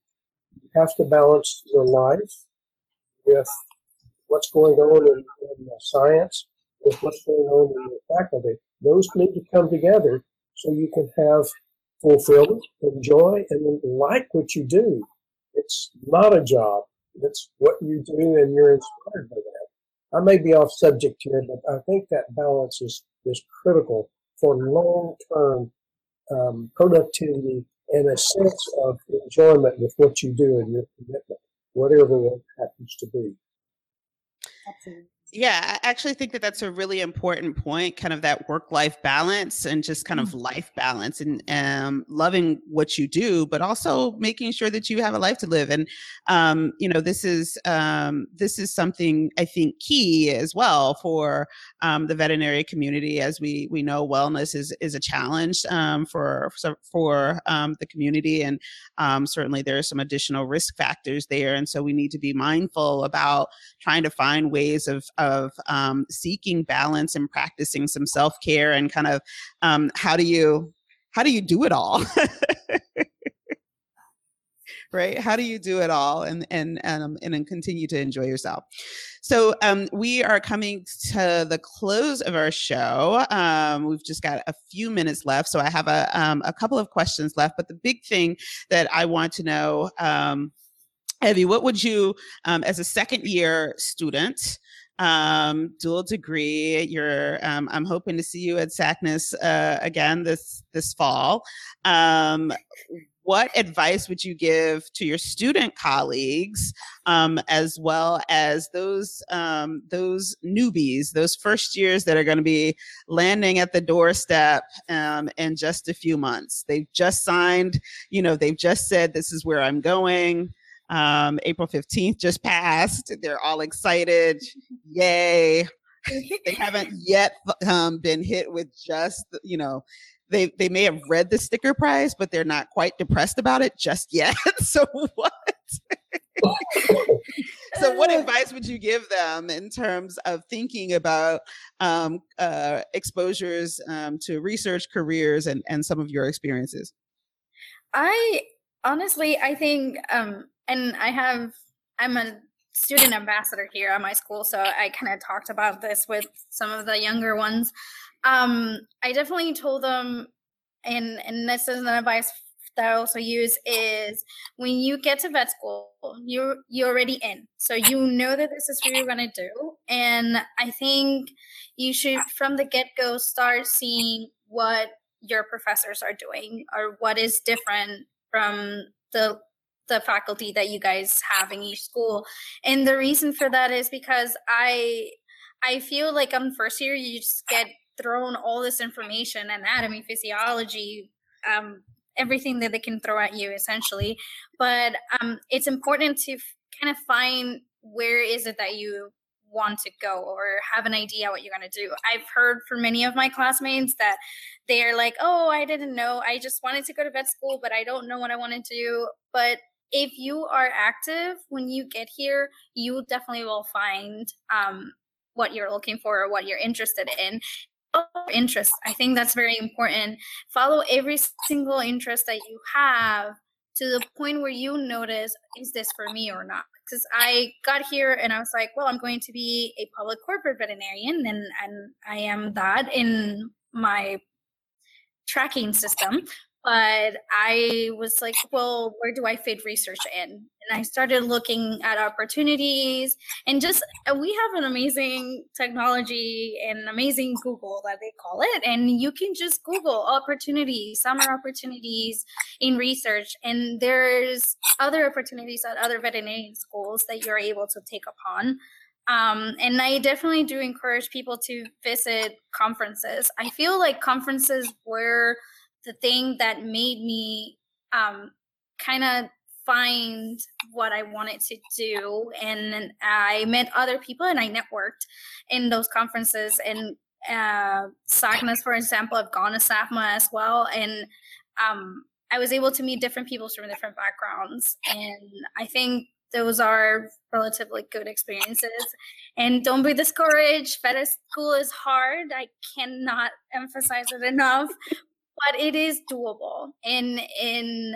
You have to balance your life with what's going on in, in science, with what's going on in your faculty. Those need to come together so you can have fulfillment, enjoy, and like what you do. It's not a job. It's what you do and you're inspired by that. I may be off subject here, but I think that balance is, is critical for long-term um, productivity and a sense of enjoyment with what you do and your commitment, whatever it happens to be. Absolutely. Yeah, I actually think that that's a really important point, kind of that work life balance and just kind of mm. life balance and um, loving what you do, but also making sure that you have a life to live. And, um, you know, this is, um, this is something I think key as well for um, the veterinary community. As we, we know wellness is, is a challenge um, for, for um, the community. And certainly there are some additional risk factors there. And so we need to be mindful about trying to find ways of, of um, seeking balance and practicing some self care and kind of um, how do you how do you do it all? *laughs* right? How do you do it all and and um, and continue to enjoy yourself? So um, we are coming to the close of our show. Um, we've just got a few minutes left so i have a, um, a couple of questions left but the big thing that i want to know um, Evie, what would you, as a second year student, um, dual degree. You're, um, I'm hoping to see you at SACNAS uh, again this this fall. Um, what advice would you give to your student colleagues, um, as well as those um, those newbies, those first years that are going to be landing at the doorstep um, in just a few months? They've just signed, you know, they've just said this is where I'm going. Um, April 15th just passed. They're all excited. Yay. they haven't *laughs* yet um, been hit with just, you know, they, they may have read the sticker prize, but they're not quite depressed about it just *laughs* yet. so what? so what *laughs* advice would you give them in terms of thinking about um, uh, exposures um, to research careers and, and some of your experiences i honestly i think um, and I have I'm a student ambassador here at my school, so I kind of talked about this with some of the younger ones. Um, I definitely told them, and and this is an advice that I also use is when you get to vet school, you're you're already in, so you know that this is what you're gonna do, and I think you should from the get go start seeing what your professors are doing or what is different from the the faculty that you guys have in each school. And the reason for that is because I I feel like on first year you just get thrown all this information, anatomy, physiology, um, everything that they can throw at you essentially. But um, it's important to f- kind of find where is it that you want to go or have an idea what you're going to do. I've heard from many of my classmates that they're like, "Oh, I didn't know. I just wanted to go to vet school, but I don't know what I want to do." But if you are active when you get here, you definitely will find um, what you're looking for or what you're interested in. Interest, I think that's very important. Follow every single interest that you have to the point where you notice, is this for me or not? because I got here and I was like, well, I'm going to be a public corporate veterinarian, and and I am that in my tracking system. But I was like, well, where do I fit research in? And I started looking at opportunities, and just we have an amazing technology and amazing Google that they call it, and you can just Google opportunities, summer opportunities in research, and there's other opportunities at other veterinary schools that you're able to take upon. Um, and I definitely do encourage people to visit conferences. I feel like conferences were the thing that made me um, kind of find what I wanted to do. And I met other people and I networked in those conferences. And uh, SACNAS, for example, I've gone to SAVMA as well. And um, I was able to meet different people from different backgrounds. And I think those are relatively good experiences. And don't be discouraged. Vet school is hard. I cannot emphasize it enough, but it is doable. In in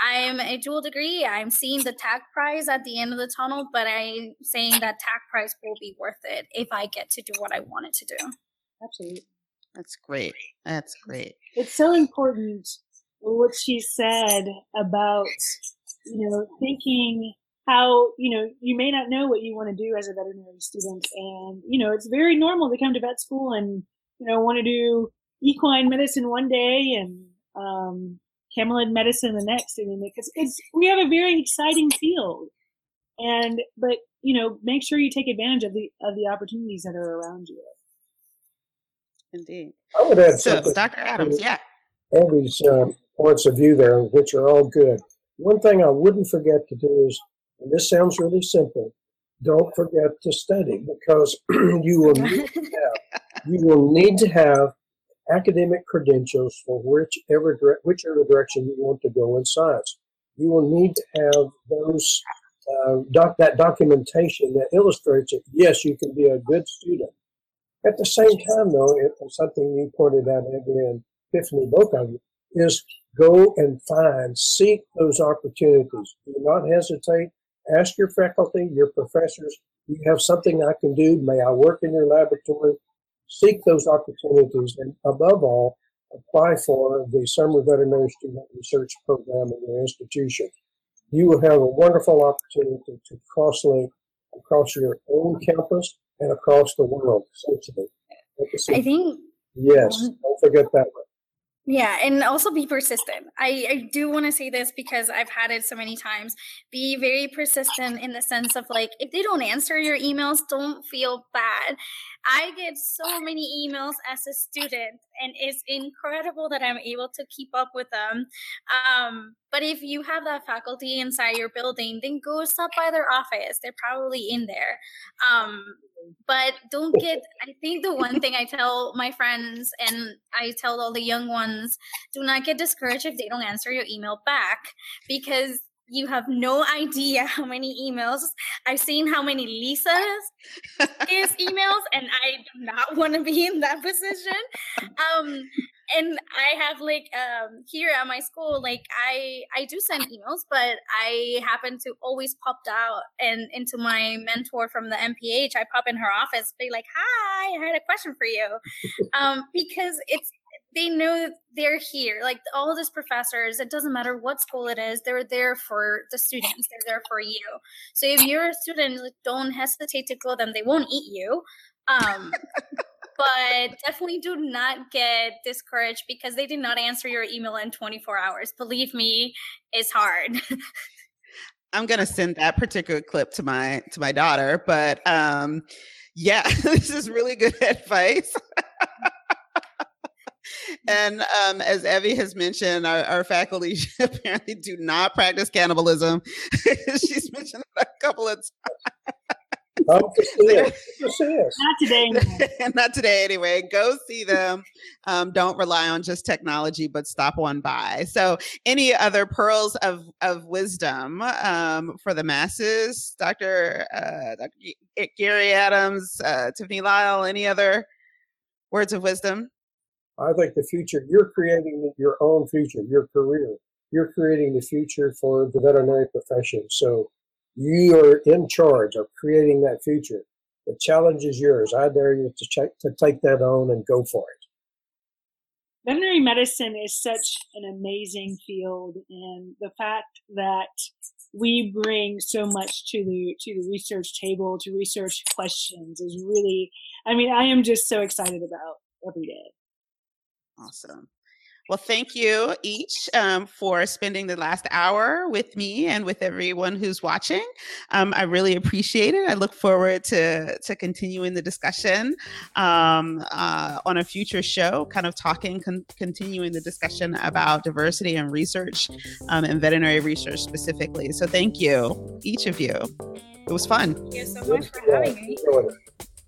I'm a dual degree. I'm seeing the TAC prize at the end of the tunnel, but I'm saying that TAC prize will be worth it if I get to do what I wanted to do. Absolutely. That's great. That's great. It's so important what she said about you know thinking how you know you may not know what you want to do as a veterinary student and you know it's very normal to come to vet school and you know want to do equine medicine one day and um, camelid medicine the next. I mean, because it's we have a very exciting field, and but you know, make sure you take advantage of the of the opportunities that are around you. Indeed. I would add so, Dr. Adams, yeah. Andy's uh, points of view there, which are all good. One thing I wouldn't forget to do is, and this sounds really simple, don't forget to study because *clears throat* you will need to have, you will need to have academic credentials for whichever, whichever direction you want to go in science. You will need to have those uh, doc, that documentation that illustrates it. Yes, you can be a good student. At the same time, though, it, something you pointed out, and Tiffany, both of you, is go and find, seek those opportunities. Do not hesitate. Ask your faculty, your professors, you have something I can do? May I work in your laboratory? Seek those opportunities, and above all, apply for the Summer Veterinary Student Research Program in your institution. You will have a wonderful opportunity to cross-link across your own campus and across the world, essentially. I think. Yes, don't forget that one. Yeah, and also be persistent. I, I do want to say this because I've had it so many times. Be very persistent in the sense of like, if they don't answer your emails, don't feel bad. I get so many emails as a student, and it's incredible that I'm able to keep up with them. Um, but if you have that faculty inside your building, then go stop by their office. They're probably in there. Um, but don't *laughs* get i think the one thing i tell my friends and i tell all the young ones do not get discouraged if they don't answer your email back because you have no idea how many emails. I've seen how many Lisas is *laughs* emails and I do not want to be in that position. Um and I have like um here at my school like I I do send emails but I happen to always pop out and into my mentor from the MPH I pop in her office be like hi I had a question for you. Um because it's they know they're here. Like all these professors, it doesn't matter what school it is, they're there for the students. They're there for you. So if you're a student, don't hesitate to go them. They won't eat you. Um, *laughs* but definitely do not get discouraged because they did not answer your email in 24 hours. Believe me, it's hard. *laughs* I'm gonna send that particular clip to my to my daughter, but um, yeah, *laughs* this is really good advice. *laughs* and um, as Evie has mentioned, our, our, faculty *laughs* apparently do not practice cannibalism. *laughs* She's mentioned it a couple of times. Oh, Not today. Not today, anyway. Go see them. Um, don't rely on just technology, but stop one by. So, any other pearls of of wisdom um, for the masses, Doctor uh, Dr. Gary Adams, uh, Tiffany Lyle? Any other words of wisdom? I think the future. You're creating your own future, your career. You're creating the future for the veterinary profession. So you are in charge of creating that future. The challenge is yours. I dare you to, check, to take that on and go for it. Veterinary medicine is such an amazing field, and the fact that we bring so much to the to the research table, to research questions, is really. I mean, I am just so excited about every day. Awesome. Well, thank you each um, for spending the last hour with me and with everyone who's watching. Um, I really appreciate it. I look forward to to continuing the discussion um, uh, on a future show, kind of talking, con- continuing the discussion about diversity and research um, and veterinary research specifically. So, thank you, each of you. It was fun. Thank you so much for having me.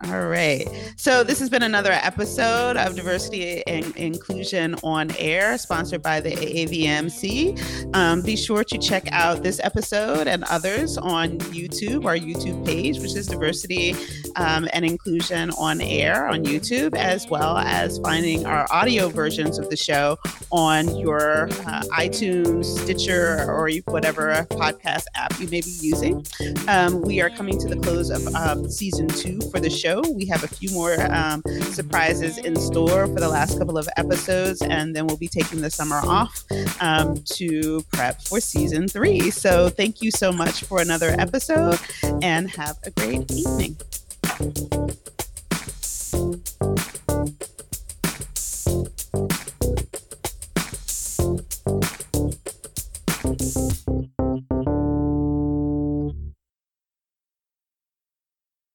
All right. So, this has been another episode of Diversity and Inclusion on Air, sponsored by the AAVMC. Um, be sure to check out this episode and others on YouTube, our YouTube page, which is Diversity um, and Inclusion on Air on YouTube, as well as finding our audio versions of the show on your uh, iTunes, Stitcher, or whatever podcast app you may be using. Um, we are coming to the close of um, season two for the show show. We have a few more um, surprises in store for the last couple of episodes, and then we'll be taking the summer off um, to prep for season three. So thank you so much for another episode, and have a great evening.